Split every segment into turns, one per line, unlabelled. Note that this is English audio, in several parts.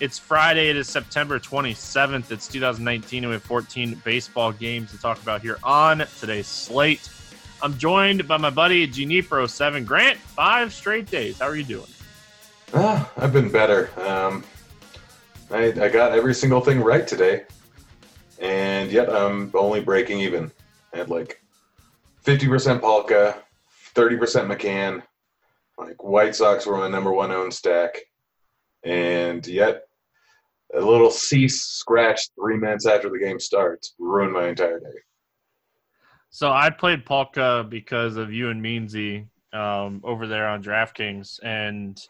It's Friday. It is September 27th. It's 2019, and we have 14 baseball games to talk about here on today's slate. I'm joined by my buddy Ginepro7. Grant, five straight days. How are you doing?
Ah, I've been better. Um, I, I got every single thing right today, and yet I'm only breaking even. I had like 50% Palka, 30% McCann. Like White Sox were my number one owned stack, and yet a little cease scratch three minutes after the game starts ruined my entire day.
So I played Palka because of you and Meansy um, over there on DraftKings, and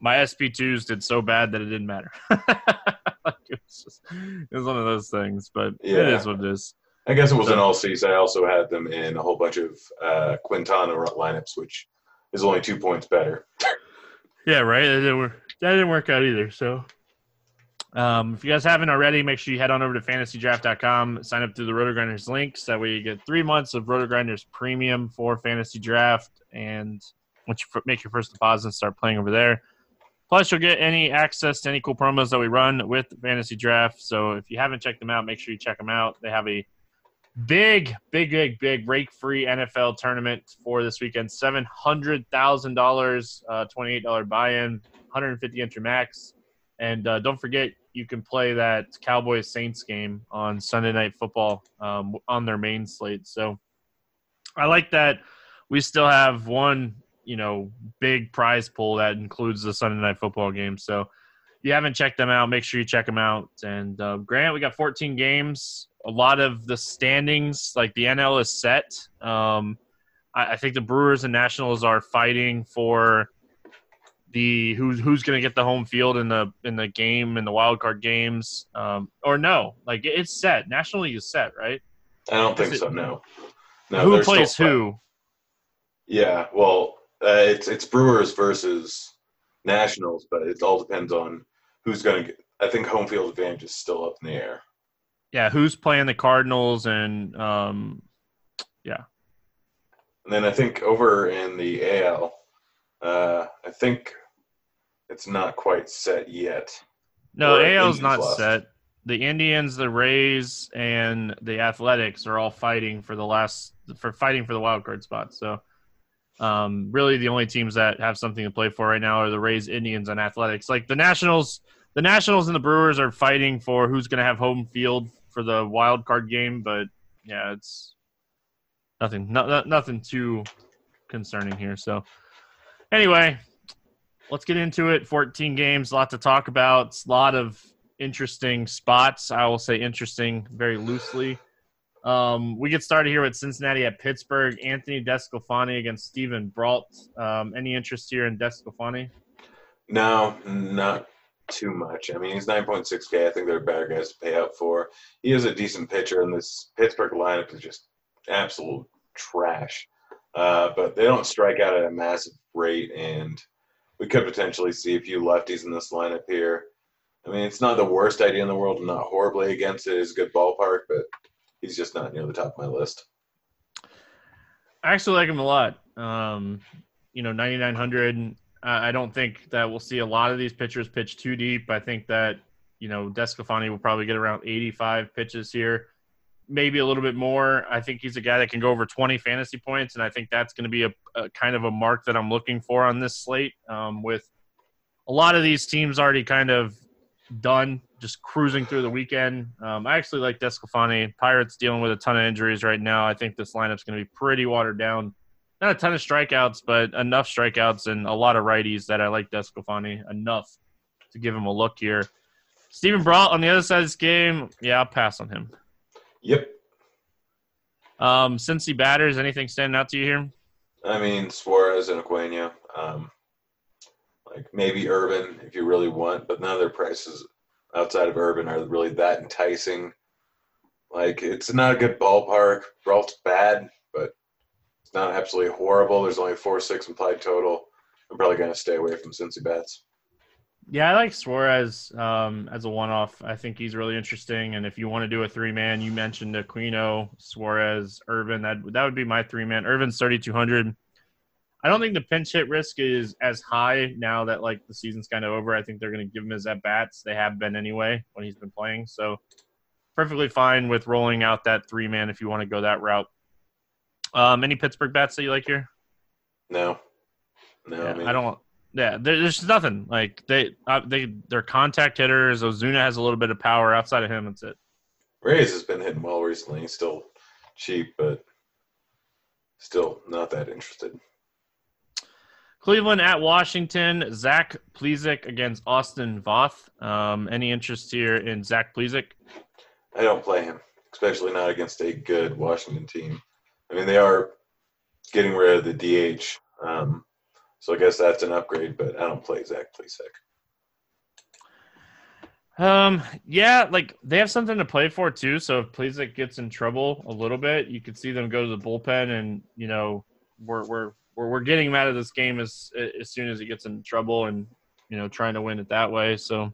my SP2s did so bad that it didn't matter. like it, was just, it was one of those things, but yeah. it is what it is.
I guess it was so, an all season. I also had them in a whole bunch of uh, Quintana lineups, which is only two points better.
yeah, right. That didn't work, that didn't work out either. So um, if you guys haven't already, make sure you head on over to fantasydraft.com, sign up through the RotoGrinders links. That way you get three months of RotoGrinders premium for fantasy draft. And once you make your first deposit, and start playing over there. Plus, you'll get any access to any cool promos that we run with fantasy draft. So if you haven't checked them out, make sure you check them out. They have a big, big, big, big rake free NFL tournament for this weekend. $700,000, uh, $28 buy in, 150 entry max. And uh, don't forget, you can play that Cowboys Saints game on Sunday Night Football um, on their main slate. So I like that we still have one, you know, big prize pool that includes the Sunday Night Football game. So if you haven't checked them out, make sure you check them out. And uh, Grant, we got 14 games. A lot of the standings, like the NL, is set. Um, I, I think the Brewers and Nationals are fighting for the who's who's going to get the home field in the in the game in the wild card games um, or no? Like it's set. National league is set right?
I don't think it, so no. No
who plays who?
Yeah well uh, it's it's brewers versus nationals but it all depends on who's going to get i think home field advantage is still up in the air.
Yeah who's playing the cardinals and um yeah.
And then i think over in the al uh, I think it's not quite set yet.
No, AL's not left. set. The Indians, the Rays, and the Athletics are all fighting for the last for fighting for the wild card spot. So, um, really, the only teams that have something to play for right now are the Rays, Indians, and Athletics. Like the Nationals, the Nationals and the Brewers are fighting for who's going to have home field for the wild card game. But yeah, it's nothing, not, nothing too concerning here. So, anyway, let's get into it. 14 games, a lot to talk about, a lot of interesting spots. I will say interesting very loosely. Um, we get started here with Cincinnati at Pittsburgh. Anthony DeSclafani against Steven Brault. Um, any interest here in DeSclafani?
No, not too much. I mean, he's 9.6K. I think there are better guys to pay out for. He is a decent pitcher, and this Pittsburgh lineup is just absolute trash. Uh, but they don't strike out at a massive rate, and we could potentially see a few lefties in this lineup here. I mean, it's not the worst idea in the world. I'm not horribly against it. It's a good ballpark, but he's just not near the top of my list.
I actually like him a lot. Um, you know, 9,900. I don't think that we'll see a lot of these pitchers pitch too deep. I think that, you know, DeSclafani will probably get around 85 pitches here, maybe a little bit more. I think he's a guy that can go over 20 fantasy points, and I think that's going to be a, a, kind of a mark that I'm looking for on this slate um, with a lot of these teams already kind of done, just cruising through the weekend. Um, I actually like DeSclafani. Pirates dealing with a ton of injuries right now. I think this lineup's going to be pretty watered down not a ton of strikeouts, but enough strikeouts and a lot of righties that I like DeSclafani enough to give him a look here. Steven Brault on the other side of this game, yeah, I'll pass on him.
Yep.
Um, Cincy batters, anything standing out to you here?
I mean, Suarez and Aquino. Um, like maybe Ervin if you really want, but none of their prices outside of Ervin are really that enticing. Like it's not a good ballpark. Brault's bad, but it's not absolutely horrible. There's only four six implied total. I'm probably going to stay away from Cincy bats.
Yeah, I like Suarez um, as a one-off. I think he's really interesting. And if you want to do a three-man, you mentioned Aquino, Suarez, Ervin. That that would be my three-man. Ervin's 3,200. I don't think the pinch hit risk is as high now that like the season's kind of over. I think they're going to give him his at bats. They have been anyway when he's been playing. So perfectly fine with rolling out that three-man if you want to go that route. Um, any Pittsburgh bats that you like here?
No, no.
Yeah, I, mean, I, don't. Yeah, there's nothing like they uh, they they're contact hitters. Osuna has a little bit of power. Outside of him, that's it.
Reyes has been hitting well recently. He's still cheap, but still not that interested.
Cleveland at Washington. Zach Plesac against Austin Voth. Um, any interest here in Zach Plesac?
I don't play him, especially not against a good Washington team. I mean, they are getting rid of the DH, um, so I guess that's an upgrade. But I don't play Zach Plesac.
Um, yeah, like they have something to play for too. So if Plesac gets in trouble a little bit, you could see them go to the bullpen, and you know we're we're we're, we're getting him out of this game as as soon as he gets in trouble, and you know trying to win it that way. So,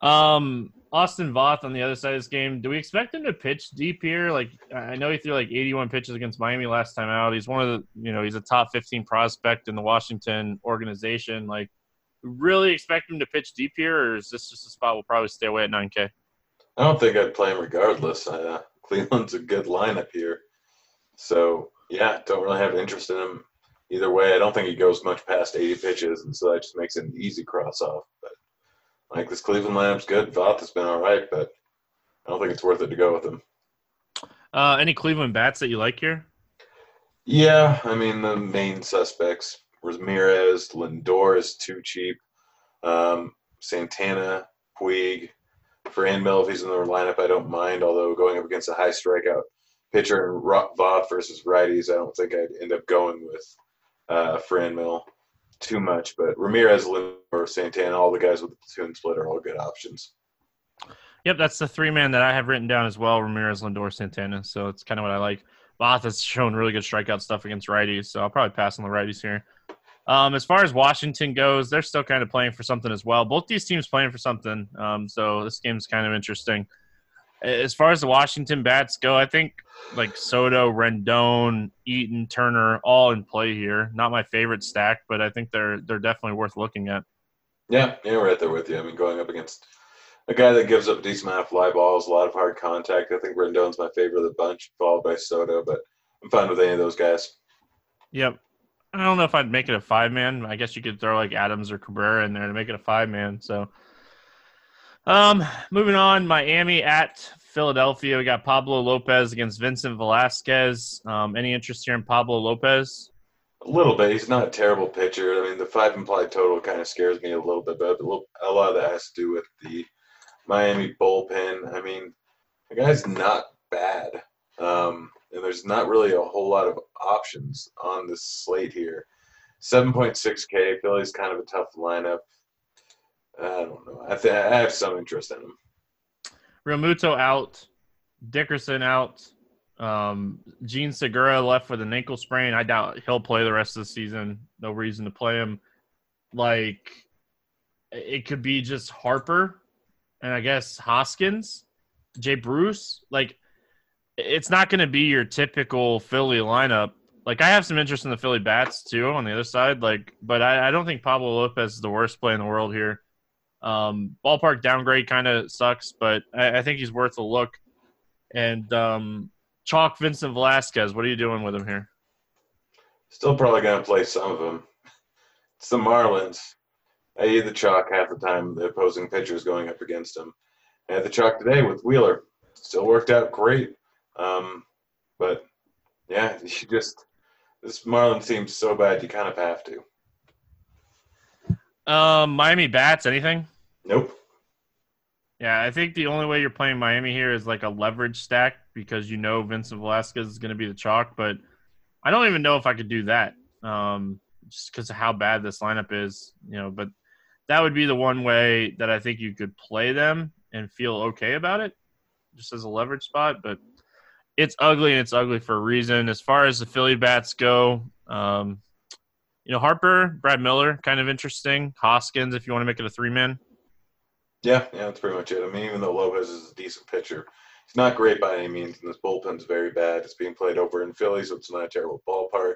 um, Austin Voth on the other side of this game. Do we expect him to pitch deep here? Like I know he threw like 81 pitches against Miami last time out. He's one of the you know he's a top 15 prospect in the Washington organization. Like really expect him to pitch deep here, or is this just a spot we'll probably stay away at 9K?
I don't think I'd play him regardless. Uh, Cleveland's a good lineup here, so yeah, don't really have interest in him either way. I don't think he goes much past 80 pitches, and so that just makes it an easy cross off. But like this Cleveland lineup's good. Voth has been all right, but I don't think it's worth it to go with him.
Uh, any Cleveland bats that you like here?
Yeah, I mean the main suspects: Ramirez, Lindor is too cheap. Um, Santana, Puig, Franmil if he's in the lineup, I don't mind. Although going up against a high strikeout pitcher and Voth versus righties, I don't think I'd end up going with uh, Franmil too much, but Ramirez, or Santana, all the guys with the platoon split are all good options.
Yep, that's the three man that I have written down as well: Ramirez, Lindor, Santana. So it's kind of what I like. Voth has shown really good strikeout stuff against righties, so I'll probably pass on the righties here. Um, as far as Washington goes, they're still kind of playing for something as well. Both these teams playing for something, um, so this game's kind of interesting. As far as the Washington bats go, I think like Soto, Rendon, Eaton, Turner, all in play here. Not my favorite stack, but I think they're they're definitely worth looking at.
Yeah, yeah, right there with you. I mean, going up against a guy that gives up a decent amount of fly balls, a lot of hard contact. I think Rendon's my favorite of the bunch, followed by Soto, but I'm fine with any of those guys.
Yep. I don't know if I'd make it a five man. I guess you could throw like Adams or Cabrera in there to make it a five man. So um, moving on, Miami at Philadelphia. We got Pablo Lopez against Vincent Velasquez. Um, any interest here in Pablo Lopez?
A little bit. He's not a terrible pitcher. I mean, the five implied total kind of scares me a little bit, but a, lot of that has to do with the Miami bullpen. I mean, the guy's not bad. Um, and there's not really a whole lot of options on this slate here. 7.6K. Philly's kind of a tough lineup. I don't know. I, th- I have some interest in him.
Realmuto out, Dickerson out, um, Jean Segura left with an ankle sprain. I doubt he'll play the rest of the season. No reason to play him. Like, it could be just Harper and I guess Hoskins, Jay Bruce. Like, it's not going to be your typical Philly lineup. Like, I have some interest in the Philly bats too on the other side. Like, but I, I don't think Pablo Lopez is the worst play in the world here. Um, ballpark downgrade kind of sucks, but I, I, think he's worth a look. And um, chalk Vincent Velasquez. What are you doing with him here?
Still probably going to play some of them. It's the Marlins. I eat the chalk half the time the opposing pitcher is going up against him. I had the chalk today with Wheeler. Still worked out great. Um, but yeah, you just this Marlins seems so bad you kind of have to.
Um, Miami bats anything?
Nope.
Yeah, I think the only way you're playing Miami here is like a leverage stack because you know Vincent Velasquez is going to be the chalk, but I don't even know if I could do that. Um, just because of how bad this lineup is, you know. But that would be the one way that I think you could play them and feel okay about it, just as a leverage spot. But it's ugly and it's ugly for a reason. As far as the Philly bats go, um, you know, Harper, Brad Miller, kind of interesting. Hoskins, if you want to make it a three man.
Yeah, yeah, that's pretty much it. I mean, even though Lopez is a decent pitcher, he's not great by any means, and this bullpen's very bad. It's being played over in Philly, so it's not a terrible ballpark.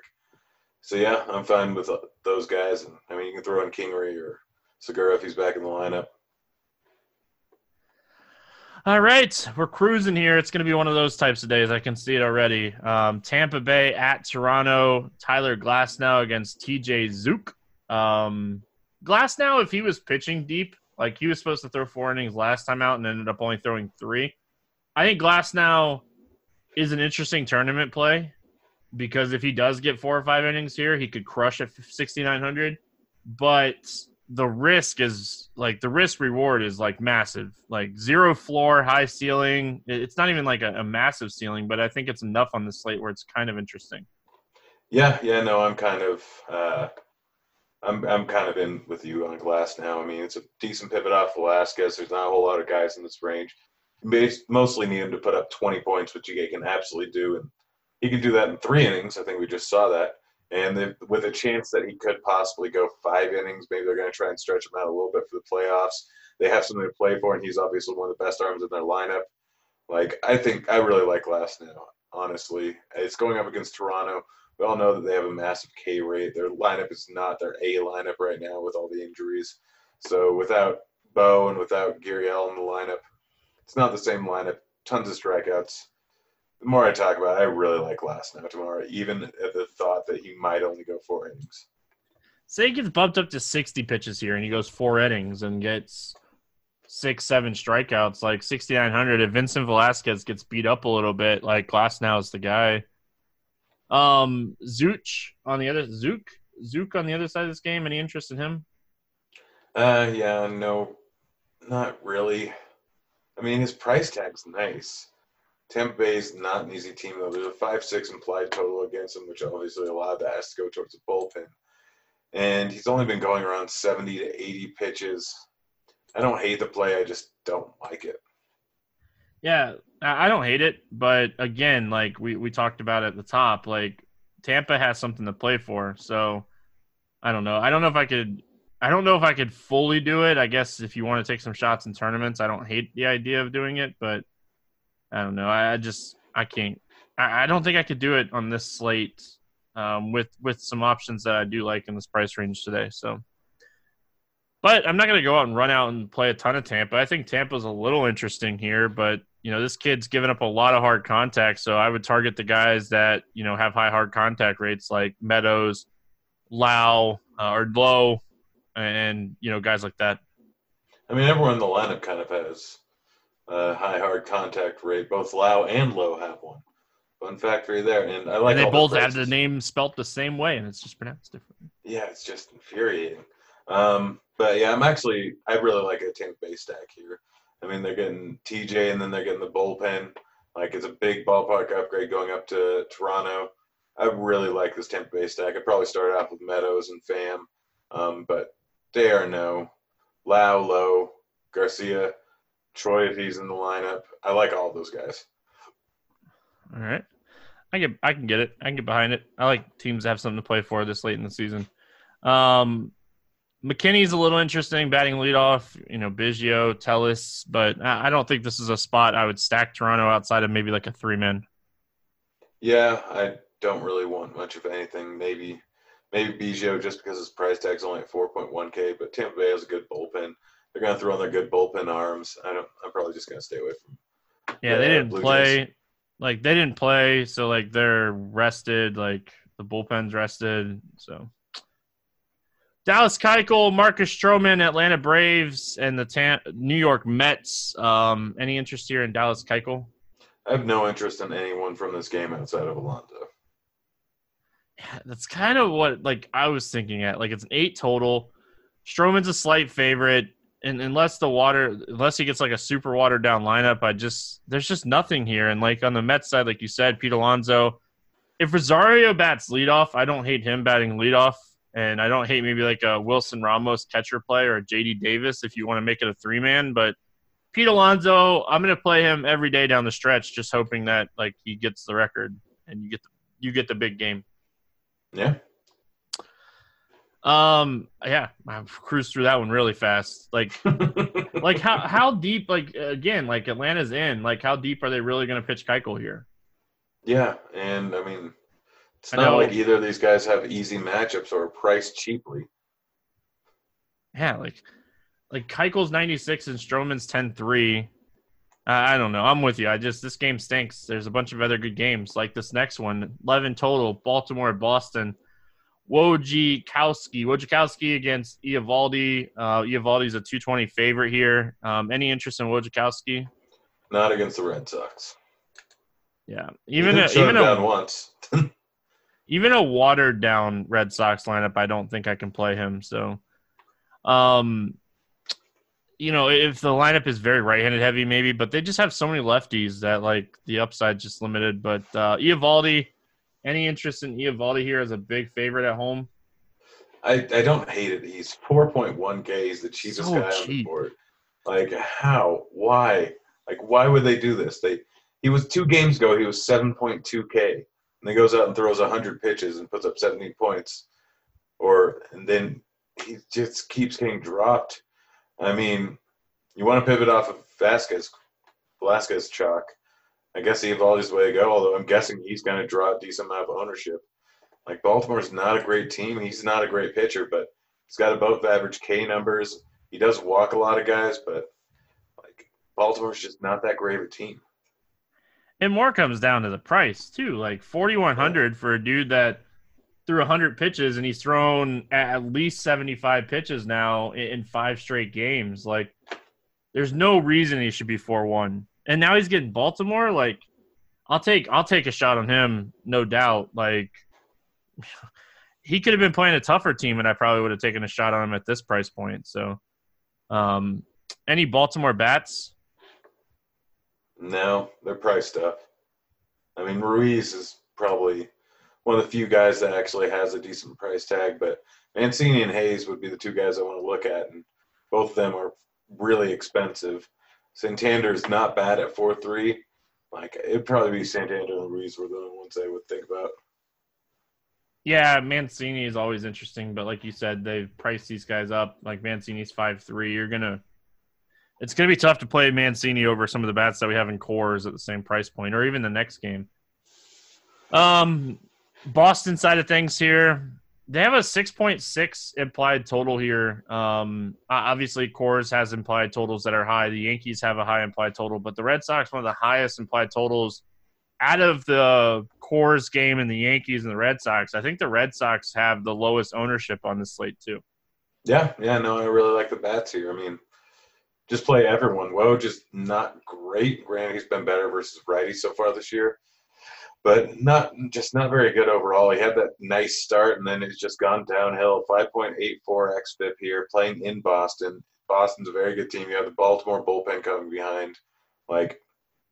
So yeah, I'm fine with uh, those guys. And I mean, you can throw in Kingery or Segura if he's back in the lineup.
All right, we're cruising here. It's going to be one of those types of days. I can see it already. Um, Tampa Bay at Toronto. Tyler Glasnow against TJ Zeuch. Um, Glasnow, if he was pitching deep, like he was supposed to throw four innings last time out and ended up only throwing three. I think Glasnow is an interesting tournament play because if he does get four or five innings here, he could crush at 6,900. But the risk is like the risk reward is like massive like zero floor high ceiling it's not even like a, a, massive ceiling but i think it's enough on the slate where it's kind of interesting
yeah yeah no i'm kind of uh i'm i'm kind of in with you on Glasnow. i mean it's a decent pivot off velasquez there's not a whole lot of guys in this range mostly need him to put up 20 points which he can absolutely do and he can do that in three innings i think we just saw that and with a chance that he could possibly go five innings, maybe they're going to try and stretch him out a little bit for the playoffs. They have something to play for, and he's obviously one of the best arms in their lineup. Like I think I really like Glasnow. Honestly, it's going up against Toronto. We all know that they have a massive K rate. Their lineup is not their A lineup right now with all the injuries. So without Bo and without Gurriel in the lineup, it's not the same lineup. Tons of strikeouts the more I talk about it, I really like Last Glasnow tomorrow, even at the thought that he might only go four innings.
Say he gets bumped up to 60 pitches here and he goes four innings and gets six, seven strikeouts, like 6,900. If Vincent Velasquez gets beat up a little bit, like Glasnow is the guy. Um, Zeuch on the other, Zook, Zook on the other side of this game. Any interest in him?
Uh, yeah, no, not really. I mean, his price tag's nice. Tampa Bay is not an easy team though. There's a five six implied total against them, which obviously a lot of that has to go towards the bullpen. And he's only been going around 70 to 80 pitches. I don't hate the play. I just don't like it.
Yeah, I don't hate it, but again, like we we talked about at the top, like Tampa has something to play for. So I don't know. I don't know if I could. I don't know if I could fully do it. I guess if you want to take some shots in tournaments, I don't hate the idea of doing it, but I don't know. I, just I can't. I, I, don't think I could do it on this slate um, with with some options that I do like in this price range today. So, but I'm not going to go out and run out and play a ton of Tampa. I think Tampa's a little interesting here, but you know this kid's given up a lot of hard contact, so I would target the guys that you know have high hard contact rates like Meadows, Lowe, uh, or Low, and you know guys like that.
I mean, everyone in the lineup kind of has uh, high hard contact rate. Both Lowe and Low have one. Fun fact for you there. And I like.
And they both have the name spelt the same way, and it's just pronounced differently.
Yeah, it's just infuriating. Um, but yeah, I'm actually I really like a Tampa Bay stack here. I mean, they're getting TJ, and then they're getting the bullpen. Like it's a big ballpark upgrade going up to Toronto. I really like this Tampa Bay stack. I probably started off with Meadows and Pham, um, but they are no Lowe, Low, Garcia. Troy if he's in the lineup. I like all those guys.
All right. I get I can get it. I can get behind it. I like teams to have something to play for this late in the season. Um McKinney's a little interesting batting leadoff. You know, Biggio, Tellez, but I don't think this is a spot I would stack Toronto outside of maybe like a three man.
Yeah, I don't really want much of anything. Maybe maybe Biggio just because his price tag's only at 4.1k. But Tampa Bay has a good bullpen. They're gonna throw in their good bullpen arms. I don't. I'm probably just gonna stay away from.
Yeah, they didn't Blue play. Jays. Like they didn't play, so like they're rested. Like the bullpen's rested, so. Dallas Keuchel, Marcus Stroman, Atlanta Braves, and the Tam- New York Mets. Um, any interest here in Dallas Keuchel?
I have no interest in anyone from this game outside of Alonso.
Yeah, that's kind of what like I was thinking at. Like it's an eight total. Stroman's a slight favorite, and unless the water, unless he gets like a super watered down lineup, I just there's just nothing here. And like on the Mets side, like you said, Pete Alonso. If Rosario bats leadoff, I don't hate him batting leadoff, and I don't hate maybe like a Wilson Ramos catcher play or a JD Davis if you want to make it a three man, but Pete Alonso, I'm going to play him every day down the stretch, just hoping that like he gets the record and you get the you get the big game.
Yeah.
Um. Yeah, I've cruised through that one really fast. Like, like how how deep? Like again, like Atlanta's in. Like how deep are they really going to pitch Keuchel here?
Yeah, and I mean, it's not like either of these guys have easy matchups or priced cheaply.
Yeah, like like Keuchel's 96 and Stroman's 10-3. I don't know. I'm with you. I just this game stinks. There's a bunch of other good games like this next one, 11 total. Baltimore, Boston. Wojciechowski. Wojciechowski against Eovaldi. Uh, Eovaldi's a 220 favorite here. Um, any interest in Wojciechowski?
Not against the Red Sox.
Yeah, even a, even
a, once.
even a watered down Red Sox lineup, I don't think I can play him. So, um, you know, if the lineup is very right-handed heavy, maybe, but they just have so many lefties that like the upside just limited. But uh Eovaldi, any interest in Eovaldi here as a big favorite at home?
I, I don't hate it. He's 4.1k. He's the cheapest so guy cheap. on the board. Like how? Why? Like why would they do this? They he was two games ago. He was 7.2k, and he goes out and throws 100 pitches and puts up 70 points, or and then he just keeps getting dropped I mean, you want to pivot off of Vasquez, Velasquez chalk. I guess he Eovaldi's the way to go, although I'm guessing he's going to draw a decent amount of ownership. Like, Baltimore's not a great team. He's not a great pitcher, but he's got above average K numbers. He does walk a lot of guys, but, like, Baltimore's just not that great of a team.
And more comes down to the price, too. Like, 4100 for a dude that threw 100 pitches and he's thrown at least 75 pitches now in five straight games. Like, there's no reason he should be 4-1. And now he's getting Baltimore. Like, I'll take I'll take a shot on him, no doubt. Like, he could have been playing a tougher team, and I probably would have taken a shot on him at this price point. So, um, any Baltimore bats?
No, they're priced up. I mean, Ruiz is probably one of the few guys that actually has a decent price tag. But Mancini and Hays would be the two guys I want to look at, and both of them are really expensive. Santander is not bad at four three. Like it'd probably be Santander and Ruiz were the only ones I would think about.
Yeah, Mancini is always interesting, but like you said, they've priced these guys up. Like Mancini's five three. You're gonna it's gonna be tough to play Mancini over some of the bats that we have in Coors at the same price point, or even the next game. Um, Boston side of things here, they have a 6.6 implied total here. Um, obviously, Coors has implied totals that are high. The Yankees have a high implied total, but the Red Sox one of the highest implied totals out of the Coors game and the Yankees and the Red Sox. I think the Red Sox have the lowest ownership on the slate too.
Yeah, yeah, no, I really like the bats here. I mean, just play everyone. Whoa, just not great. Granted, he's been better versus righty so far this year but not just not very good overall. He had that nice start, and then it's just gone downhill. 5.84 xFIP here, playing in Boston. Boston's a very good team. You have the Baltimore bullpen coming behind, like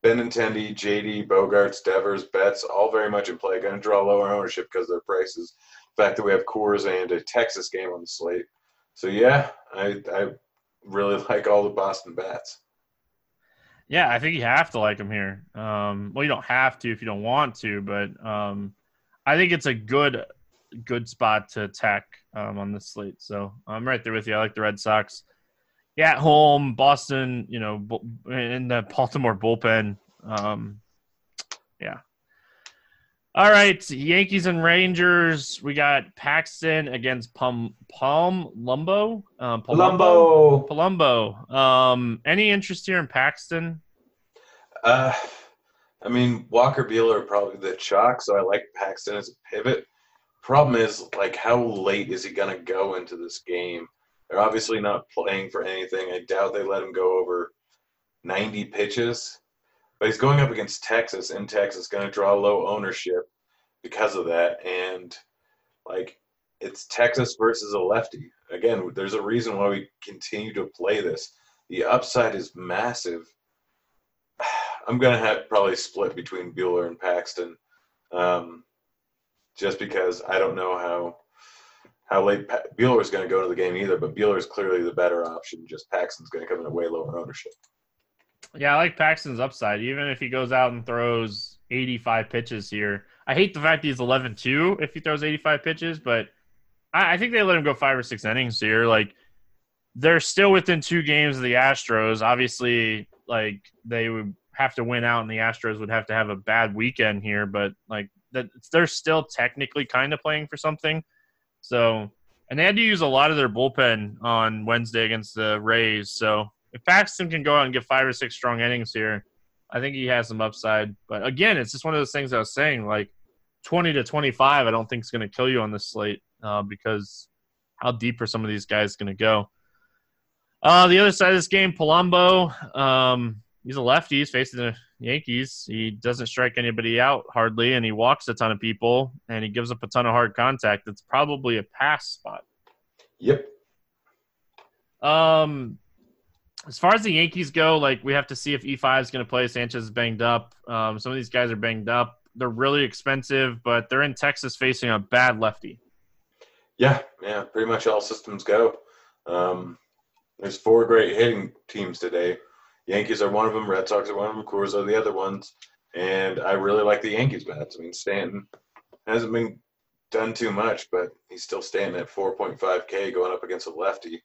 Benintendi, JD, Bogaerts, Devers, Betts, all very much in play. Going to draw lower ownership because of their prices. The fact that we have Coors and a Texas game on the slate. So yeah, I I really like all the Boston bats.
Yeah, I think you have to like them here. Um, well, you don't have to if you don't want to, but um, I think it's a good good spot to attack um, on this slate. So I'm right there with you. I like the Red Sox. Yeah, at home, Boston, you know, in the Baltimore bullpen. Um, yeah. All right, Yankees and Rangers. We got Paxton against Palm Palm Lumbo.
Um, Palumbo.
Palumbo. Um, any interest here in Paxton?
Uh, I mean, Walker Buehler probably the chalk, so I like Paxton as a pivot. Problem is, like, how late is he gonna go into this game? They're obviously not playing for anything. I doubt they let him go over 90 pitches. But he's going up against Texas, and Texas going to draw low ownership because of that. And like, it's Texas versus a lefty. Again, there's a reason why we continue to play this. The upside is massive. I'm gonna have probably split between Buehler and Paxton, um, just because I don't know how how late pa- Buehler is going to go to the game either. But Buehler is clearly the better option. Just Paxton's going to come in a way lower ownership.
Yeah, I like Paxton's upside. Even if he goes out and throws 85 pitches here, I hate the fact that he's 11 2 if he throws 85 pitches, but I, I think they let him go five or six innings here. Like, they're still within two games of the Astros. Obviously, like, they would have to win out, and the Astros would have to have a bad weekend here, but, like, that they're still technically kind of playing for something. So, and they had to use a lot of their bullpen on Wednesday against the Rays. So, if Paxton can go out and get five or six strong innings here, I think he has some upside. But again, it's just one of those things I was saying, like 20 to 25, I don't think is going to kill you on this slate uh, because how deep are some of these guys going to go? Uh, the other side of this game, Palumbo, um, he's a lefty. He's facing the Yankees. He doesn't strike anybody out hardly, and he walks a ton of people, and he gives up a ton of hard contact. It's probably a pass spot.
Yep.
Um, as far as the Yankees go, like we have to see if E5 is going to play. Sanchez is banged up. Um, some of these guys are banged up. They're really expensive, but they're in Texas facing a bad lefty.
Yeah, yeah, pretty much all systems go. Um, there's four great hitting teams today. Yankees are one of them. Red Sox are one of them. Coors are the other ones. And I really like the Yankees bats. I mean, Stanton hasn't been done too much, but he's still standing at 4.5K going up against a lefty.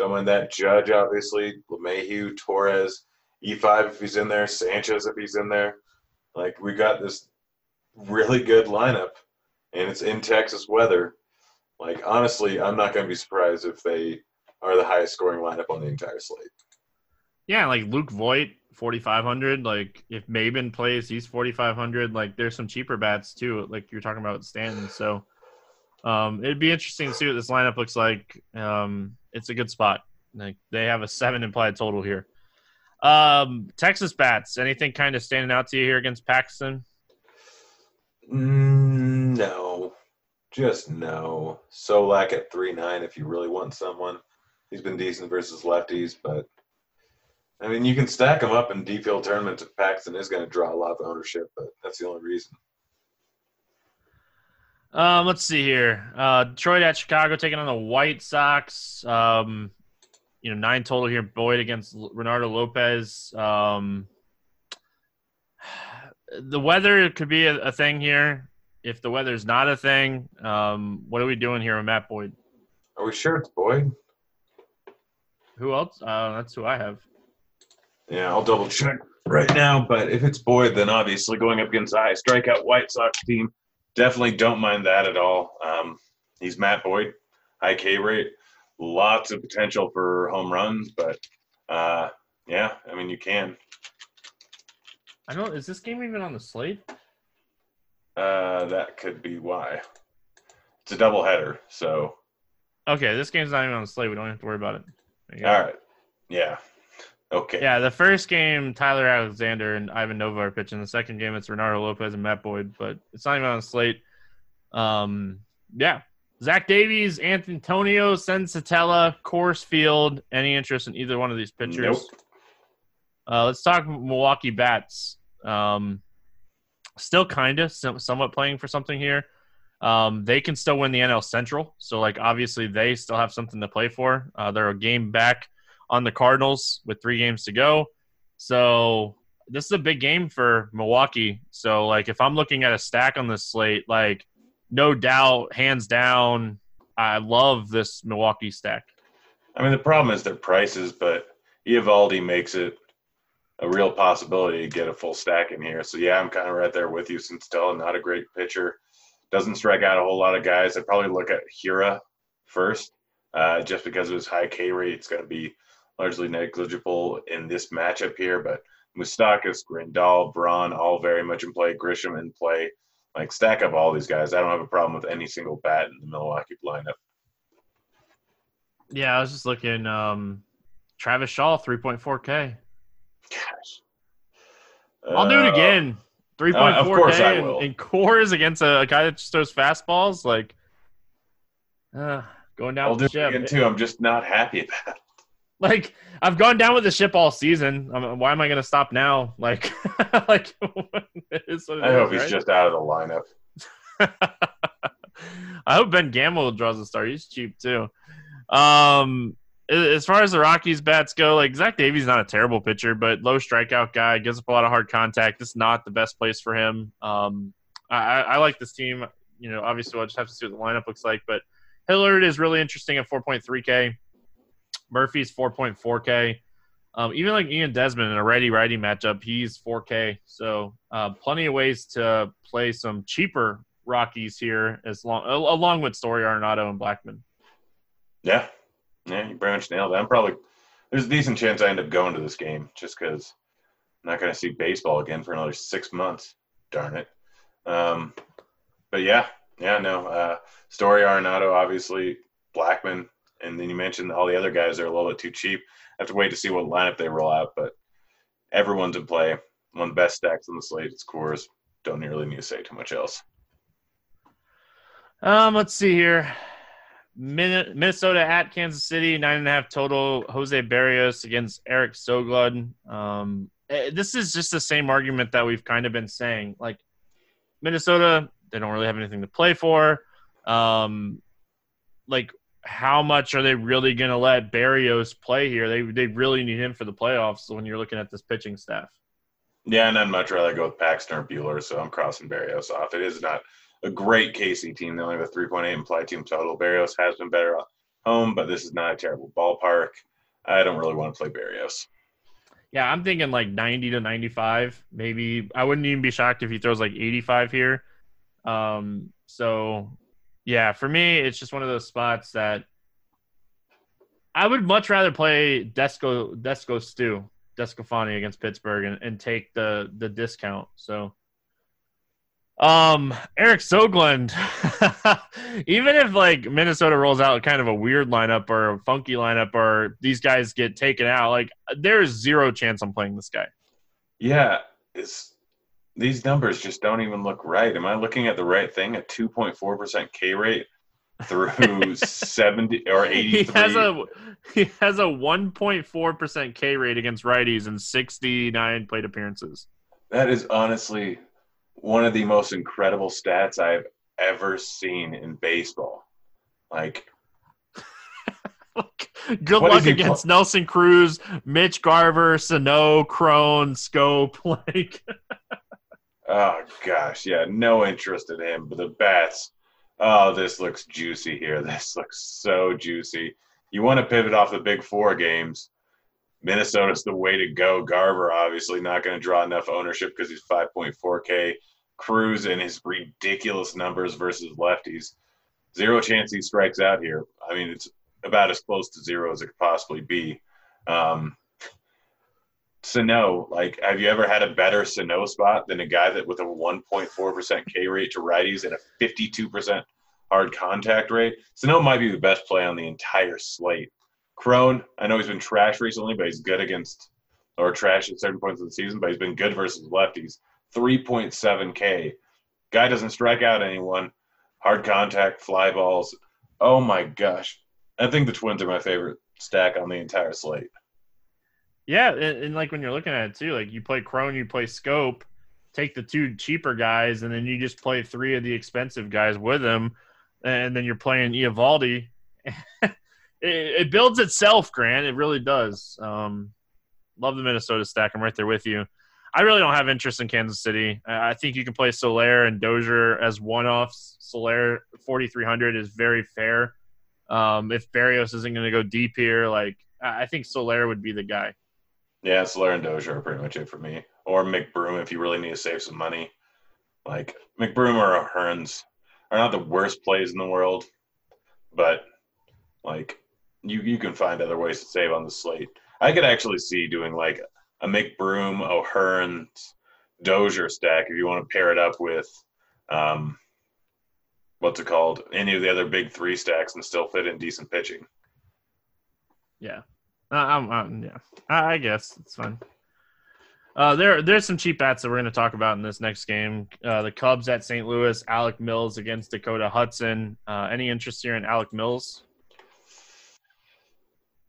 Don't mind that. Judge, obviously, LeMahieu, Torres, E5 if he's in there, Sanchez if he's in there. Like, we got this really good lineup, and it's in Texas weather. Like, honestly, I'm not going to be surprised if they are the highest scoring lineup on the entire slate.
Yeah, like Luke Voit, 4,500. Like, if Maybin plays, he's 4,500. Like, there's some cheaper bats, too, like you're talking about Stanton. So, um, it'd be interesting to see what this lineup looks like. Um, it's a good spot. Like they have a seven implied total here. Um, Texas bats. Anything kind of standing out to you here against Paxton?
Mm, no, just no. Solak at three nine. If you really want someone, he's been decent versus lefties, but I mean you can stack him up in deep field tournaments. If Paxton is going to draw a lot of ownership, but that's the only reason.
Um, let's see here. Uh, Detroit at Chicago taking on the White Sox. Um, you know, nine total here. Boyd against Reynaldo Lopez. Um, the weather could be a, a, thing here. If the weather's not a thing, um, what are we doing here with Matt Boyd?
Are we sure it's Boyd?
Who else? Uh, that's who I have.
Yeah, I'll double check right now. But if it's Boyd, then obviously going up against a high strikeout White Sox team definitely don't mind that at all. Um, he's Matt Boyd, high K rate, lots of potential for home runs, but uh, yeah, I mean you can.
I don't. Is this game even on the slate?
Uh, that could be why. It's a double header, so.
Okay, this game's not even on the slate. We don't have to worry about it.
All right. Yeah. Okay.
Yeah, the first game, Tyler Alexander and Ivan Nova are pitching. The second game, it's Reynaldo Lopez and Matt Boyd, but it's not even on the slate. Um, yeah. Zach Davies, Antonio Senzatela, Coors Field. Any interest in either one of these pitchers?
Nope.
Uh, let's talk Milwaukee Bats. Um, still kind of somewhat playing for something here. Um, they can still win the NL Central. So, like, obviously, they still have something to play for. Uh, they're a game back on the Cardinals with three games to go. So this is a big game for Milwaukee. So like if I'm looking at a stack on this slate, like no doubt, hands down, I love this Milwaukee stack.
I mean, the problem is their prices, but Eovaldi makes it a real possibility to get a full stack in here. So yeah, I'm kind of right there with you. Since still not a great pitcher, doesn't strike out a whole lot of guys. I'd probably look at Hiura first, uh, just because of his high K rate. It's going to be largely negligible in this matchup here. But Moustakas, Grandal, Braun, all very much in play. Grisham in play. Like stack up all these guys. I don't have a problem with any single bat in the Milwaukee lineup.
Yeah, I was just looking. Um, Travis Shaw, 3.4K.
Gosh.
I'll do it
Uh,
again. Three
uh,
point
of
four
course
K
I
and, and Coors against a, a guy that just throws fastballs. Like, uh, going down
I'll do it again too. I'm just not happy about it.
Like, I've gone down with the ship all season. I mean, why am I going to stop now? Like, like it is what it
I hope
is,
he's
right?
just out of the lineup.
I hope Ben Gamel draws a star. He's cheap too. Um, as far as the Rockies bats go, like Zach Davies not a terrible pitcher, but low strikeout guy gives up a lot of hard contact. This is not the best place for him. Um, I, I I like this team. You know, obviously we'll just have to see what the lineup looks like, but Hilliard is really interesting at 4.3K. Murphy's 4.4K. Um, even like Ian Desmond in a righty righty matchup, he's 4K. So uh, plenty of ways to play some cheaper Rockies here, as long along with Story Arenado and Blackmon.
Yeah, yeah, you pretty much nailed it. I'm probably there's a decent chance I end up going to this game just because I'm not going to see baseball again for another six months. Darn it. Um, but yeah, yeah, no. Uh, Story Arenado, obviously Blackmon, and then you mentioned all the other guys are a little bit too cheap. I have to wait to see what lineup they roll out, but everyone's in play. One of the best stacks on the slate. It's Coors. Don't really need to say too much else.
Um, let's see here. Min- Minnesota at Kansas City, nine and a half total. Jose Berrios against Eric Skoglund. Um, eh, this is just the same argument that we've kind of been saying. Like Minnesota, they don't really have anything to play for. Um, like how much are they really going to let Berrios play here? They they really need him for the playoffs. When you're looking at this pitching staff.
Yeah, and I'd much rather go with Paxton or Buehler, so I'm crossing Berrios off. It is not a great KC team. They only have a 3.8 implied team total. Berrios has been better at home, but this is not a terrible ballpark. I don't really want to play Barrios.
Yeah, I'm thinking like 90 to 95. Maybe I wouldn't even be shocked if he throws like 85 here. Um, so yeah, for me, it's just one of those spots that I would much rather play Desco Desco Stew Descofani against Pittsburgh and, and take the the discount. So um Eric Skoglund, even if like Minnesota rolls out kind of a weird lineup or a funky lineup or these guys get taken out, like there's zero chance I'm playing this guy.
Yeah, it's these numbers just don't even look right. Am I looking at the right thing? A 2.4% K rate through 70 or 83.
He has a he has a 1.4% K rate against righties in 69 plate appearances.
that is honestly one of the most incredible stats I've ever seen in baseball. Like
Good
What
luck against Nelson Cruz, Mitch Garver, Sano, Cron, Schoop. Like
Oh gosh, yeah, no interest in him. But the bats, oh, this looks juicy here. This looks so juicy. You want to pivot off the big four games. Minnesota's the way to go. Garver obviously not going to draw enough ownership because he's 5.4K. Cruz and his ridiculous numbers versus lefties. Zero chance he strikes out here. I mean, it's about as close to zero as it could possibly be. Um, Sano, like, have you ever had a better Sano spot than a guy that with a 1.4% K rate to righties and a 52% hard contact rate? Sano might be the best play on the entire slate. Cron, I know he's been trash recently, but he's good against, or trash at certain points of the season, but he's been good versus lefties. 3.7 K. Guy doesn't strike out anyone. Hard contact, fly balls. Oh my gosh. I think the Twins are my favorite stack on the entire slate.
Yeah, and, and like when you're looking at it too, like you play Cron, you play Schoop, take the two cheaper guys, and then you just play three of the expensive guys with them, and then you're playing Eovaldi. it, it builds itself, Grant. It really does. Um, love the Minnesota stack. I'm right there with you. I really don't have interest in Kansas City. I think you can play Soler and Dozier as one-offs. Soler 4,300 is very fair. Um, if Berrios isn't going to go deep here, like I think Soler would be the guy.
Yeah, Soler and Dozier are pretty much it for me. Or McBroom if you really need to save some money. Like McBroom or Hearns are not the worst plays in the world, but like you you can find other ways to save on the slate. I could actually see doing like a McBroom, O'Hearns, Dozier stack if you want to pair it up with um, what's it called? Any of the other big three stacks and still fit in decent pitching.
Yeah, uh, I'm, I'm, yeah, I, I guess it's fine. Uh, there, there's some cheap bats that we're going to talk about in this next game. Uh, the Cubs at St. Louis, Alec Mills against Dakota Hudson. Uh, any interest here in Alec Mills?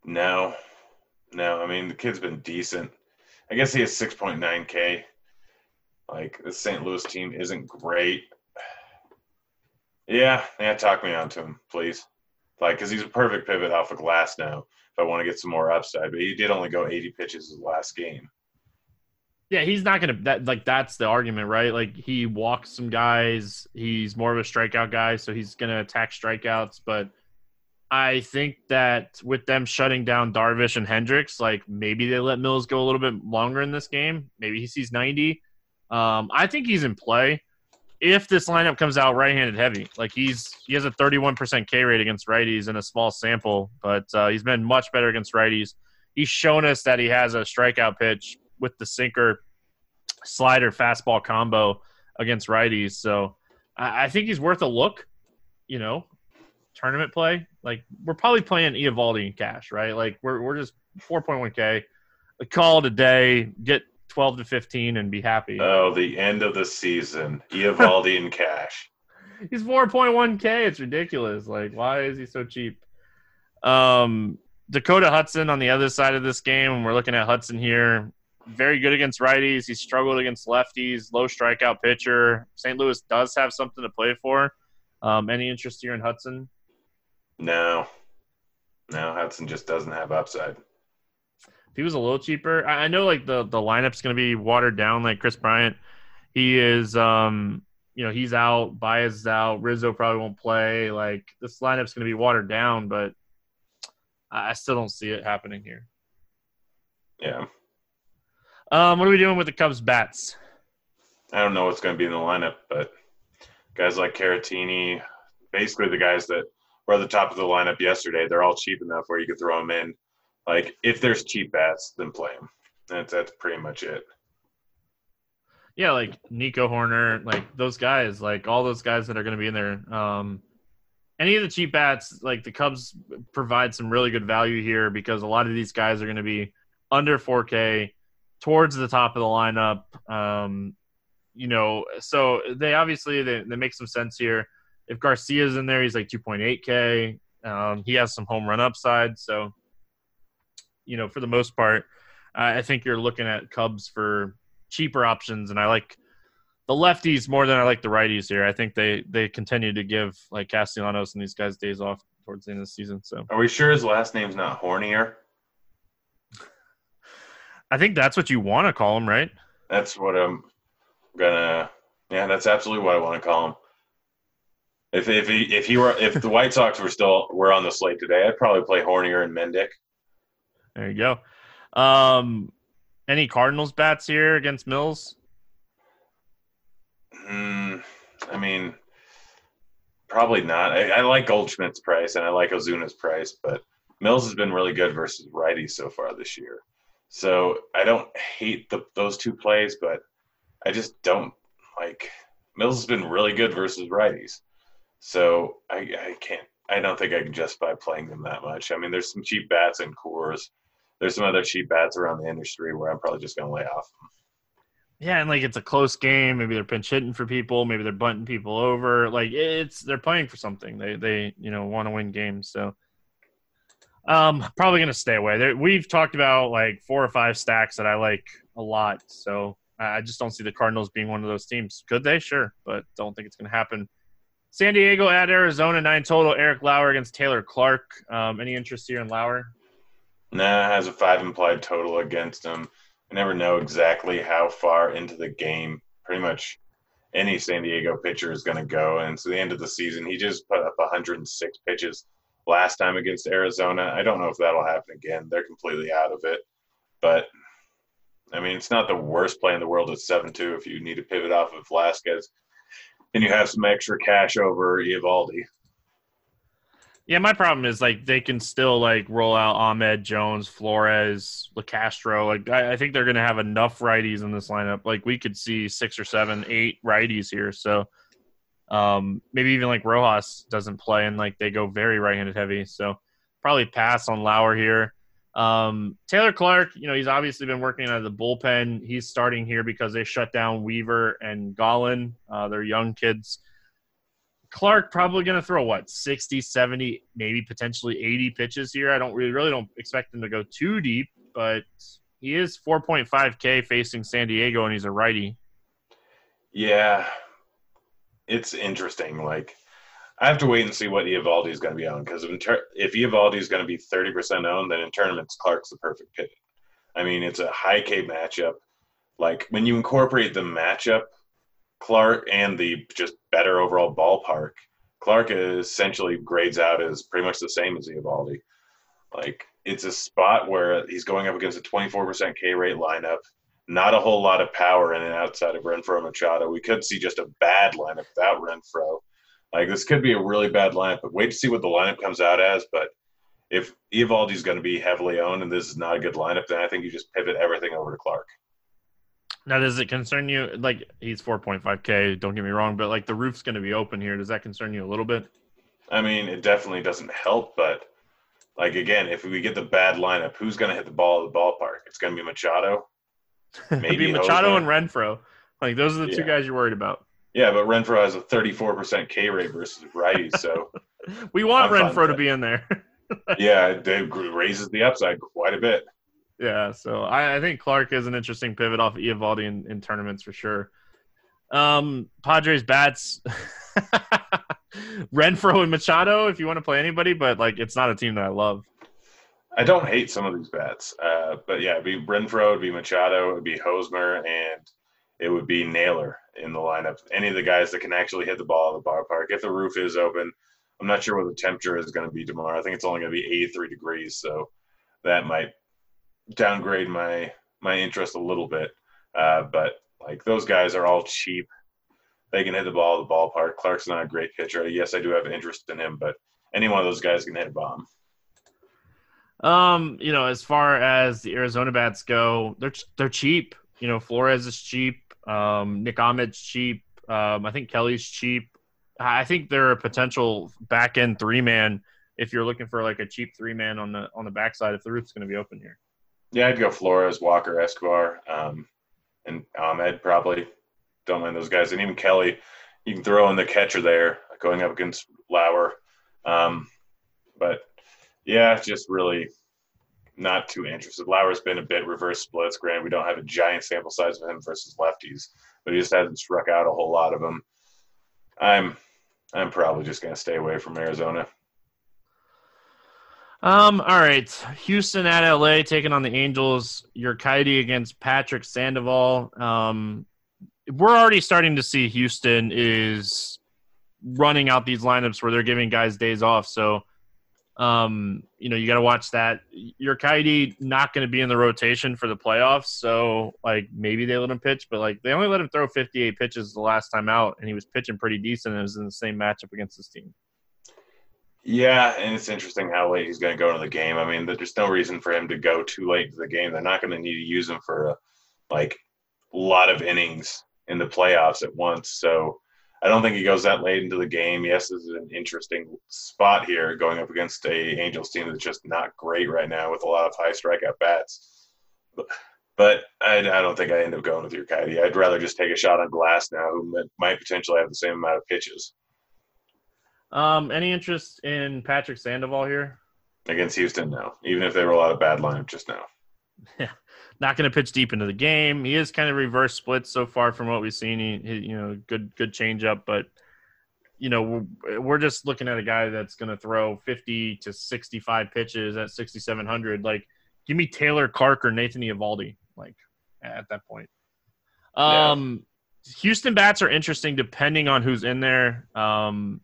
No, no. I mean, the kid's been decent. I guess he has 6.9K. Like, the St. Louis team isn't great. Yeah, yeah, talk me onto him, please. Like, because he's a perfect pivot off of Glasnow if I want to get some more upside. But he did only go 80 pitches his last game.
Yeah, he's not gonna that like that's the argument, right? Like he walks some guys, he's more of a strikeout guy, so he's gonna attack strikeouts. But I think that with them shutting down Darvish and Hendricks, like maybe they let Mills go a little bit longer in this game. Maybe he sees 90. Um, I think he's in play if this lineup comes out right-handed heavy. Like he's he has a 31% K rate against righties in a small sample, but uh, he's been much better against righties. He's shown us that he has a strikeout pitch with the sinker slider fastball combo against righties. So I, I think he's worth a look. You know, tournament play. Like we're probably playing Eovaldi and cash, right? Like we're we're just 4.1k. Call it a day. Get 12 to 15 and be happy.
Oh, the end of the season. Eovaldi and cash.
He's 4.1k. It's ridiculous. Like why is he so cheap? Um Dakota Hudson on the other side of this game, and we're looking at Hudson here very good against righties. He's struggled against lefties, low strikeout pitcher. St. Louis does have something to play for. Um, any interest here in Hudson?
No. No, Hudson just doesn't have upside.
If he was a little cheaper, I, I know like the, the lineup's going to be watered down like Kris Bryant. He is, um, you know, he's out, Baez is out, Rizzo probably won't play. Like this lineup's going to be watered down, but I still don't see it happening here.
Yeah.
Um, what are we doing with the Cubs bats?
I don't know what's going to be in the lineup, but guys like Caratini, basically the guys that were at the top of the lineup yesterday, they're all cheap enough where you could throw them in. Like if there's cheap bats, then play them. That's that's pretty much it.
Yeah, like Nico Hoerner, like those guys, like all those guys that are going to be in there. Um, any of the cheap bats, like the Cubs provide some really good value here because a lot of these guys are going to be under 4K towards the top of the lineup. Um, you know, so they obviously they, they make some sense here. If Garcia's in there, he's like 2.8k. Um, he has some home run upside, so you know, for the most part, I think you're looking at Cubs for cheaper options, and I like the lefties more than I like the righties here. I think they they continue to give like Castellanos and these guys days off towards the end of the season. So,
are we sure his last name's not Hornier?
I think that's what you want to call him, right?
That's what I'm gonna. Yeah, that's absolutely what I want to call him. If if he if he were if the White Sox were still were on the slate today, I'd probably play Hornier and Mendick.
There you go. Um, any Cardinals bats here against Mills?
Mm, I mean, probably not. I, I like Goldschmidt's price and I like Ozuna's price, but Mills has been really good versus righties so far this year. So I don't hate the, those two plays, but I just don't like Mills has been really good versus righties. So I, I can't. I don't think I can justify playing them that much. I mean, there's some cheap bats and Coors. There's some other cheap bats around the industry where I'm probably just going to lay off.
Yeah, and like it's a close game. Maybe they're pinch hitting for people. Maybe they're bunting people over. Like it's they're playing for something. They they you know want to win games. So um, probably gonna stay away. We've talked about like four or five stacks that I like a lot, so I just don't see the Cardinals being one of those teams. Could they? Sure, but don't think it's gonna happen. San Diego at Arizona, nine total. Eric Lauer against Taylor Clarke. Um, any interest here in Lauer?
Nah, has a five implied total against him. I never know exactly how far into the game pretty much any San Diego pitcher is going to go. And to the end of the season, he just put up 106 pitches last time against Arizona. I don't know if that'll happen again. They're completely out of it. But I mean, it's not the worst play in the world at seven two if you need to pivot off of Velasquez and you have some extra cash over Eovaldi.
Yeah, my problem is like they can still like roll out Ahmed Jones, Flores, Locastro. Like I, I think they're gonna have enough righties in this lineup. Like we could see six or seven, eight righties here. So um, maybe even like Rojas doesn't play and like they go very right-handed heavy. So probably pass on Lauer here. Um, Taylor Clarke, you know, he's obviously been working out of the bullpen. He's starting here because they shut down Weaver and Gallen. Uh, they're young kids. Clarke probably going to throw what 60, 70, maybe potentially 80 pitches here. I don't really, really don't expect him to go too deep, but he is 4.5K facing San Diego, and he's a righty.
Yeah, it's interesting. Like I have to wait and see what Eovaldi is going to be on because if, Eovaldi is going to be 30% owned, then in tournaments, Clarke's the perfect pick. I mean, it's a high K matchup. Like when you incorporate the matchup, Clarke and the just better overall ballpark, Clarke essentially grades out as pretty much the same as Eovaldi. Like it's a spot where he's going up against a 24% K rate lineup. Not a whole lot of power in and outside of Renfroe Machado. We could see just a bad lineup without Renfroe. Like this could be a really bad lineup, but wait to see what the lineup comes out as. But if Eovaldi's going to be heavily owned and this is not a good lineup, then I think you just pivot everything over to Clarke.
Now, does it concern you? Like he's 4.5k. Don't get me wrong, but like the roof's going to be open here. Does that concern you a little bit?
I mean, it definitely doesn't help, but like again, if we get the bad lineup, who's going to hit the ball at the ballpark? It's going to be Machado.
Maybe Machado and Renfroe. Like those are the yeah. two guys you're worried about.
Yeah, but Renfroe has a 34% K rate versus righties, so
we want I'm Renfroe to be in there.
yeah, it raises the upside quite a bit.
Yeah, so I, I think Clarke is an interesting pivot off of Eovaldi in, in tournaments for sure. Um, Padres bats, Renfroe and Machado. If you want to play anybody, but like it's not a team that I love.
I don't hate some of these bats, uh, but yeah, it'd be Renfroe, it'd be Machado, it'd be Hosmer, and it would be Naylor in the lineup. Any of the guys that can actually hit the ball at the ballpark. If the roof is open, I'm not sure what the temperature is going to be tomorrow. I think it's only going to be 83 degrees, so that might downgrade my my interest a little bit. Uh, but like those guys are all cheap. They can hit the ball at the ballpark. Clarke's not a great pitcher. Yes, I do have interest in him, but any one of those guys can hit a bomb.
Um, you know, as far as the Arizona bats go, they're they're cheap. You know, Flores is cheap. Um, Nick Ahmed's cheap. Um, I think Kelly's cheap. I think they're a potential back end three man if you're looking for like a cheap three man on the on the backside if the roof's going to be open here.
Yeah, I'd go Flores, Walker, Escobar, um, and Ahmed probably. Don't mind those guys, and even Kelly. You can throw in the catcher there, going up against Lauer. Um, but yeah, just really not too interested. Lauer's been a bit reverse splits. Granted, we don't have a giant sample size of him versus lefties, but he just hasn't struck out a whole lot of them. I'm I'm probably just gonna stay away from Arizona.
Um, all right. Houston at LA taking on the Angels. Your Urquidy against Patrick Sandoval. Um, we're already starting to see Houston is running out these lineups where they're giving guys days off. So um, you know, you got to watch that. Your Urquidy not going to be in the rotation for the playoffs, so like maybe they let him pitch, but like they only let him throw 58 pitches the last time out, and he was pitching pretty decent. It was in the same matchup against this team.
Yeah, and it's interesting how late he's going to go into the game. I mean, there's no reason for him to go too late into the game. They're not going to need to use him for a, like a lot of innings in the playoffs at once. So I don't think he goes that late into the game. Yes, this is an interesting spot here going up against a Angels team that's just not great right now with a lot of high strikeout bats. But, I, I, don't think I end up going with your Urquidy. I'd rather just take a shot on Glasnow, who might potentially have the same amount of pitches.
Um, any interest in Patrick Sandoval here?
Against Houston, no. Even if they were a lot of bad lineup, just no.
Yeah not going to pitch deep into the game. He is kind of reverse split so far from what we've seen. He, he you know, good good changeup, but you know, we're, we're just looking at a guy that's going to throw 50 to 65 pitches at 6700. Like, give me Taylor Clarke or Nathan Eovaldi. Like at that point. Um, yeah. Houston bats are interesting depending on who's in there. Um,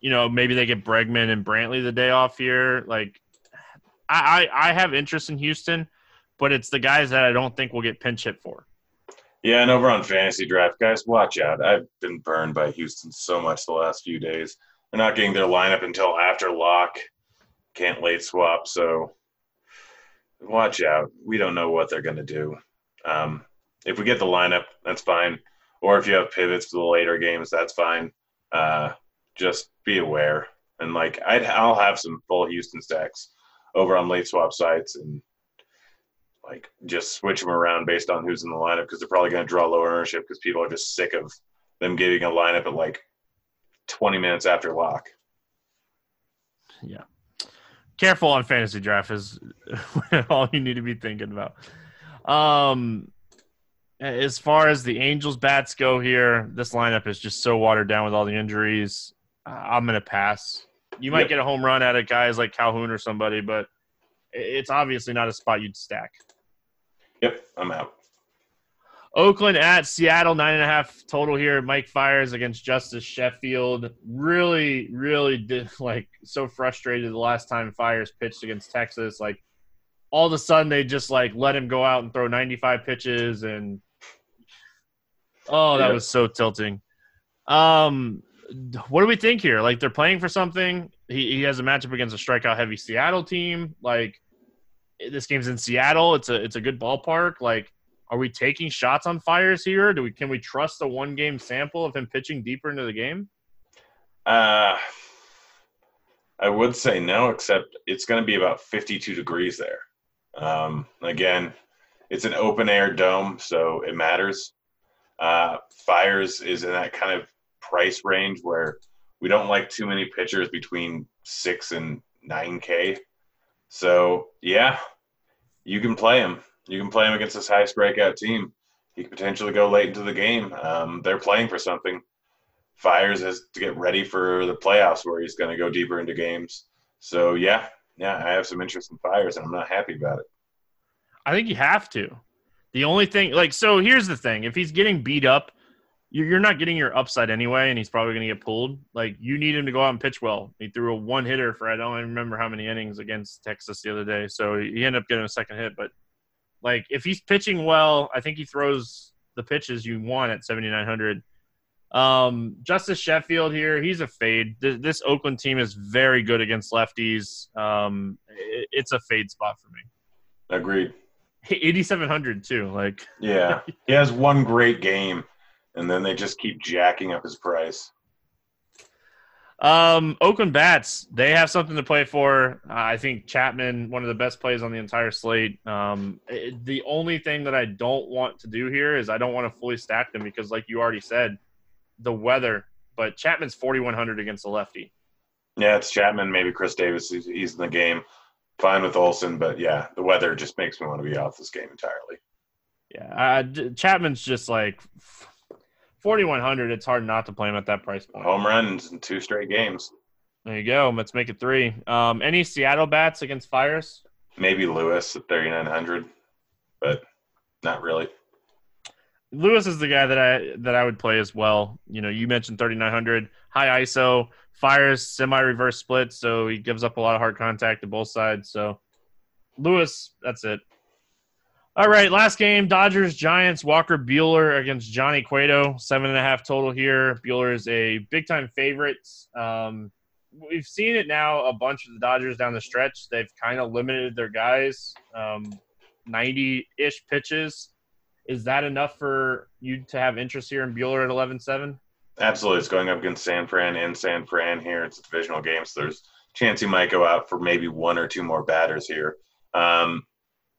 you know, maybe they get Bregman and Brantley the day off here. Like, I, I, I have interest in Houston, but it's the guys that I don't think will get pinch hit for.
Yeah, and over on fantasy draft, guys, watch out. I've been burned by Houston so much the last few days. They're not getting their lineup until after lock. Can't late swap, so watch out. We don't know what they're going to do. Um, if we get the lineup, that's fine. Or if you have pivots for the later games, that's fine. Uh, just be aware. And like, I'd, I'll have some full Houston stacks over on late swap sites and like just switch them around based on who's in the lineup because they're probably going to draw lower ownership because people are just sick of them getting a lineup at like 20 minutes after lock.
Yeah. Careful on fantasy draft is all you need to be thinking about. Um, as far as the Angels bats go here, this lineup is just so watered down with all the injuries. I'm gonna pass. You might yep. get a home run out of guys like Calhoun or somebody, but it's obviously not a spot you'd stack.
Yep, I'm out.
Oakland at Seattle, nine and a half total here. Mike Fiers against Justus Sheffield. Really, really did, like so frustrated the last time Fiers pitched against Texas. Like all of a sudden they just like let him go out and throw 95 pitches and oh that was so tilting. Um, what do we think here? Like they're playing for something. He he has a matchup against a strikeout heavy Seattle team. Like this game's in Seattle. It's a it's a good ballpark. Like are we taking shots on Fiers here? Do we can we trust a one game sample of him pitching deeper into the game?
Uh I would say no, except it's going to be about 52 degrees there. Um, again, it's an open air dome, so it matters. Uh, Fiers is in that kind of price range where we don't like too many pitchers between six and nine K. So yeah, you can play him. You can play him against this high strikeout team. He could potentially go late into the game. Um, they're playing for something. Fiers has to get ready for the playoffs where he's going to go deeper into games. So yeah, yeah, I have some interest in Fiers, and I'm not happy about it.
I think you have to. The only thing, like, so here's the thing: if he's getting beat up, you're not getting your upside anyway, and he's probably going to get pulled. Like, you need him to go out and pitch well. He threw a one hitter for I don't even remember how many innings against Texas the other day, so he ended up getting a second hit. But like, if he's pitching well, I think he throws the pitches you want at 7,900. Um, Justus Sheffield here, he's a fade. This, Oakland team is very good against lefties. Um, it, it's a fade spot for me.
Agreed.
8,700 too. Like,
yeah, he has one great game and then they just keep jacking up his price.
Um, Oakland Bats, they have something to play for. Uh, I think Chapman, one of the best plays on the entire slate. Um, it, the only thing that I don't want to do here is I don't want to fully stack them because, like you already said, the weather. But Chapman's 4,100 against the lefty.
Yeah, it's Chapman. Maybe Khris Davis. He's, he's in the game. Fine with Olson, but yeah, the weather just makes me want to be off this game entirely.
Yeah, uh, Chapman's just like 4100 it's hard not to play him at that price point.
Home runs in two straight games.
There you go let's make it three. Um, any seattle bats against Fiers?
Maybe lewis at 3900 but not really.
Lewis is the guy that i that i would play as well. You know you mentioned 3900 high iso Fiers semi reverse split so he gives up a lot of hard contact to both sides. So lewis that's it all right, last game: Dodgers Giants. Walker Buehler against Johnny Cueto. Seven and a half total here. Buehler is a big time favorite. Um, we've seen it now. A bunch of the Dodgers down the stretch. They've kind of limited their guys. Ninety um, ish pitches. Is that enough for you to have interest here in Buehler at 11-7?
Absolutely, it's going up against San Fran in San Fran here. It's a divisional game, so there's chance he might go out for maybe one or two more batters here. Um,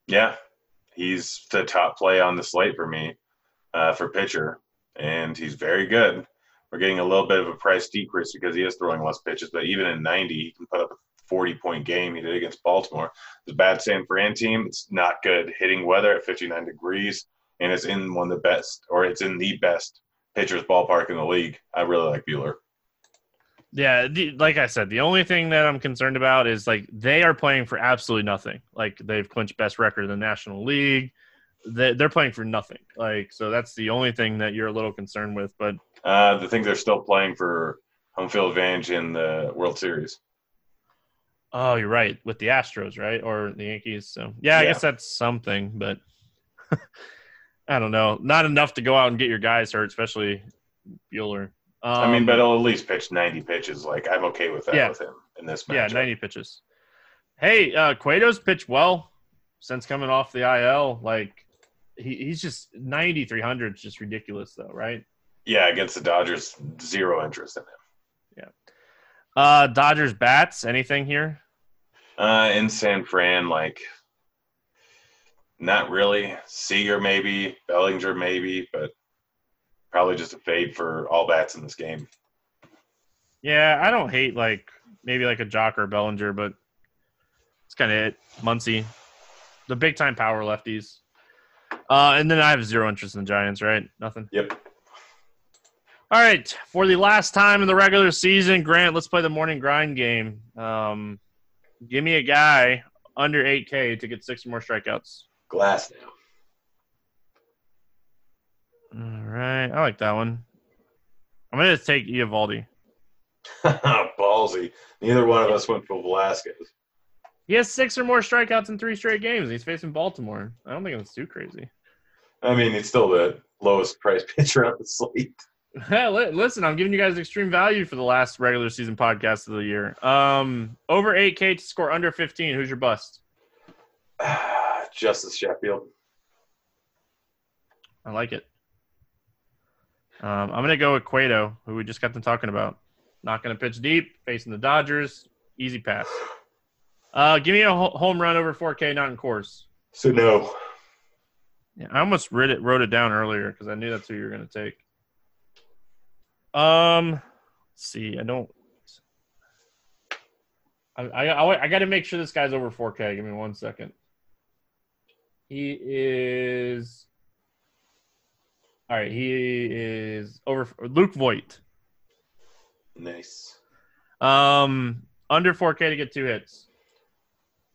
yeah, he's the top play on the slate for me uh, for pitcher, and he's very good. We're getting a little bit of a price decrease because he is throwing less pitches, but even in 90, he can put up a 40 point game. He did against Baltimore. The bad San Fran team, it's not good. Hitting weather at 59 degrees, and it's in one of the best, or it's in the best pitcher's ballpark in the league. I really like Buehler.
Yeah, the, like I said, the only thing that I'm concerned about is like they are playing for absolutely nothing. Like they've clinched best record in the National League. They, they're playing for nothing. Like so, that's the only thing that you're a little concerned with. But
uh, the thing they're still playing for home field advantage in the World Series.
Oh, you're right with the Astros, right, or the Yankees. So yeah, I
Yeah.
guess that's something, but I don't know. Not enough to go out and get your guys hurt, especially Buehler. Um,
I mean, but he'll at least pitch 90 pitches. Like I'm okay with that
Yeah.
with him in this
yeah,
match.
90 pitches. Hey, uh, Cueto's pitched well since coming off the IL. Like he, he's just 90, 300 is just ridiculous, though, right?
Yeah, against the Dodgers, zero interest in him. Yeah.
Uh, Dodgers bats, anything here?
Uh, in San Fran, like not really. Seager maybe, Bellinger maybe, but probably just a fade for all bats in this game.
Yeah, I don't hate like maybe like a Joc or Bellinger, but it's kind of it. Muncy, the big time power lefties. Uh, and then I have zero interest in the Giants, right? Nothing.
Yep.
All right, for the last time in the regular season, Grant, let's play the morning grind game. Um, give me a guy under 8K to get six or more strikeouts.
Glass
All right, I like that one. I'm gonna take Eovaldi.
Ballsy. Neither one of us went for Velasquez.
He has six or more strikeouts in three straight games. He's facing Baltimore. I don't think that's too crazy.
I mean, he's still the lowest price pitcher on the slate.
Li- Listen, I'm giving you guys extreme value for the last regular season podcast of the year. Um, over 8K to score under 15. Who's your bust?
Justus Sheffield.
I like it. Um, I'm gonna go with Cueto, who we just got them talking about. Not gonna pitch deep, facing the Dodgers. Easy pass. Uh, give me a ho- home run over 4K, not in Coors.
So no.
Yeah, I almost wrote it wrote it down earlier because I knew that's who you were gonna take. Um, let's see, I don't. I I, I, I got to make sure this guy's over 4K. Give me one second. He is. All right, he is over Luke Voit.
Nice.
Um, under 4K to get two hits.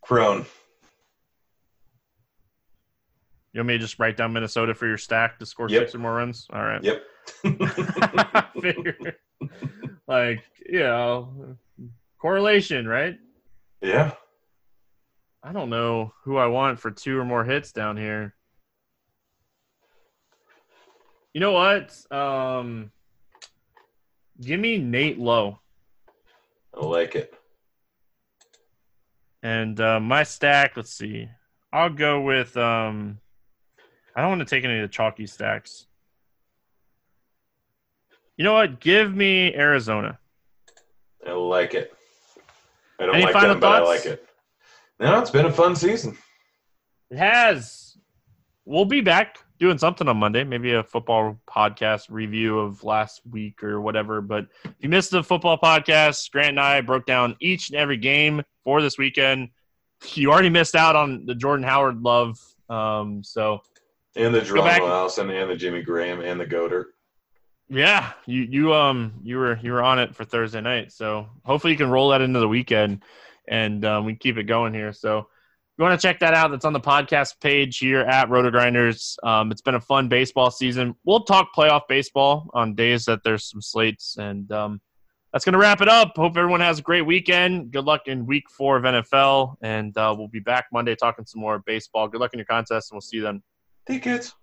Cron.
You want me to just write down Minnesota for your stack to score
Yep.
six or more runs? All right.
Yep.
Figure. like, you know, correlation, right?
yeah.
I don't know who I want for two or more hits down here. You know what? Um, give me Nate Lowe.
I like it.
And uh, my stack, let's see. I'll go with. Um, I don't want to take any of the chalky stacks. You know what? Give me Arizona.
I like it. I don't
Any
like
final
them, but I like it. No, it's been a fun season.
It has. We'll be back doing something on Monday, maybe a football podcast review of last week or whatever. But if you missed the football podcast, Grant and I broke down each and every game for this weekend. You already missed out on the Jordan Howard love. Um, so
And the. Geronimo Allison and the Jimmy Graham and the Goder.
yeah, you you um you were you were on it for Thursday night. So hopefully you can roll that into the weekend and um, we keep it going here. So you want to check that out, that's on the podcast page here at RotoGrinders. Um, it's been a fun baseball season. We'll talk playoff baseball on days that there's some slates, and um, that's going to wrap it up. Hope everyone has a great weekend. Good luck in week four of NFL, and uh, we'll be back Monday talking some more baseball. Good luck in your contest, and we'll see you then.
Tickets.